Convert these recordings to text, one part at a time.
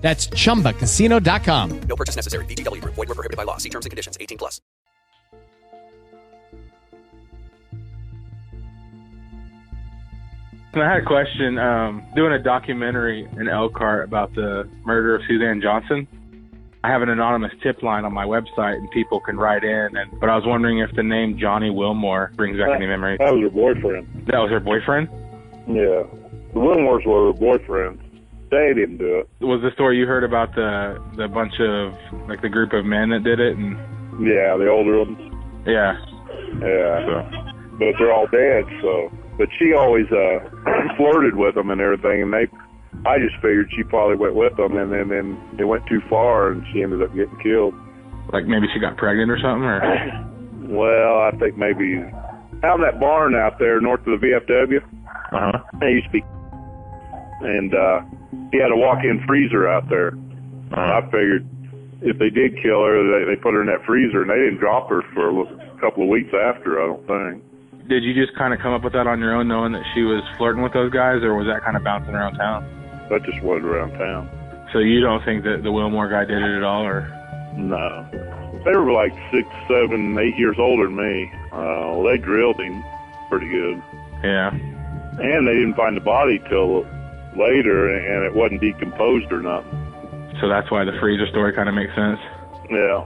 That's chumbacasino.com. No purchase necessary. VGW Group. Void were prohibited by law. See terms and conditions. 18 plus. I had a question. Um, doing a documentary in Elkhart about the murder of Suzanne Johnson. I have an anonymous tip line on my website, and people can write in. And but I was wondering if the name Johnny Wilmore brings back any memories. That was her boyfriend. That was her boyfriend. Yeah. The Wilmores were her boyfriends. They didn't do it. Was the story you heard about the the bunch of like the group of men that did it? And Yeah, the older ones. yeah, Yeah. so But they're all dead, so. But she always uh flirted with them and everything, and they. I just figured she probably went with them, and then then it went too far, and she ended up getting killed. like maybe she got pregnant or something. Or Well, I think maybe out in that barn out there north of the VFW, uh huh. there used to be, and uh he had a walk-in freezer out there. Uh-huh. I figured if they did kill her, they, they put her in that freezer, and they didn't drop her for a couple of weeks after. I don't think. Did you just kind of come up with that on your own, knowing that she was flirting with those guys, or was that kind of bouncing around town? That just was around town. So you don't think that the Wilmore guy did it at all, or No. They were like six, seven, eight years older than me. Uh, they drilled him pretty good. yeah? And they didn't find the body till later, and it wasn't decomposed or nothing. So that's why the freezer story kind of makes sense. Yeah.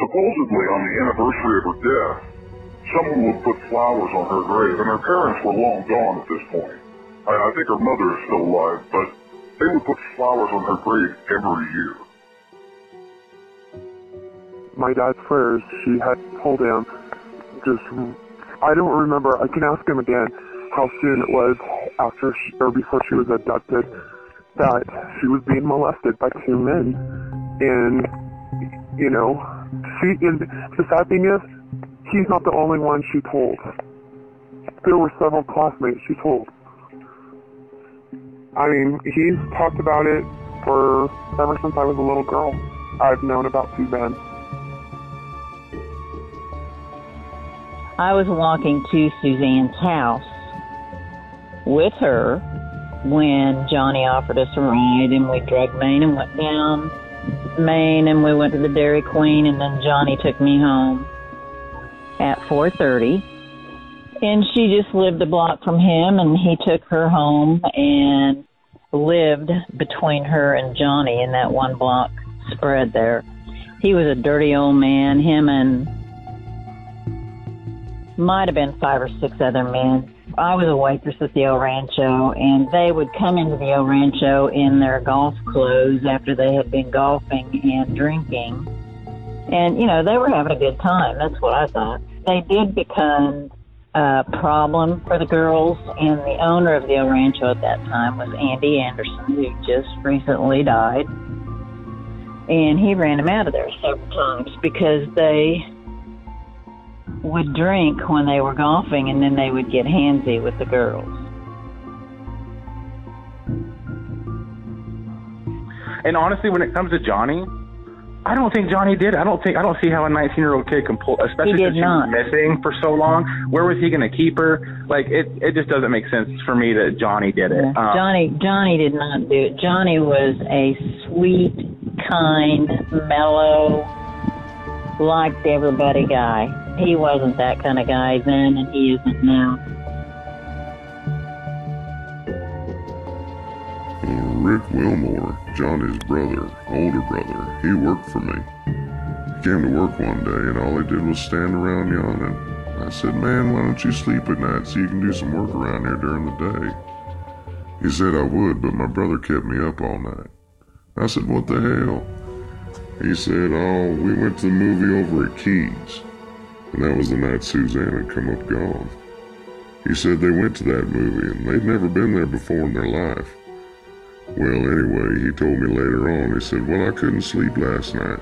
Supposedly on the anniversary of her death, someone would put flowers on her grave, and her parents were long gone at this point. I, I think her mother is still alive, but they would put flowers on her grave every year. my dad's prayers, she had told him just, I don't remember, I can ask him again how soon it was after she, or before she was abducted that she was being molested by two men. And, you know, she, and the sad thing is, he's not the only one she told. There were several classmates she told. I mean, he's talked about it for ever since I was a little girl. I've known about Suzanne. I was walking to Suzanne's house with her when Johnny offered us a ride and we drug Main and went down Main and we went to the Dairy Queen and then Johnny took me home at 4:30 and she just lived a block from him and he took her home and lived between her and Johnny in that one block spread there. He was a dirty old man, him and might have been five or six other men. I was a waitress at the El Rancho, and they would come into the El Rancho in their golf clothes after they had been golfing and drinking. And, you know, they were having a good time. That's what I thought. They did become a problem for the girls, and the owner of the El Rancho at that time was Andy Anderson, who just recently died. And he ran them out of there several times because they would drink when they were golfing and then they would get handsy with the girls. And honestly, when it comes to Johnny, I don't think Johnny did. I don't think I don't see how a 19 year old kid can pull, especially since she was missing for so long. Where was he going to keep her? Like it, it just doesn't make sense for me that Johnny did it. Um, Johnny Johnny did not do it. Johnny was a sweet, kind, mellow, liked everybody guy. He wasn't that kind of guy then and he isn't now. Rick Wilmore, Johnny's brother, older brother, he worked for me. He came to work one day and all he did was stand around yawning. I said, Man, why don't you sleep at night so you can do some work around here during the day? He said I would, but my brother kept me up all night. I said, What the hell? He said, Oh, we went to the movie over at Keys. And that was the night Suzanne had come up gone. He said they went to that movie and they'd never been there before in their life. Well, anyway, he told me later on, he said, Well, I couldn't sleep last night.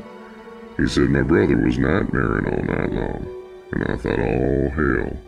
He said my brother was nightmaring all night long, and I thought, oh, hell.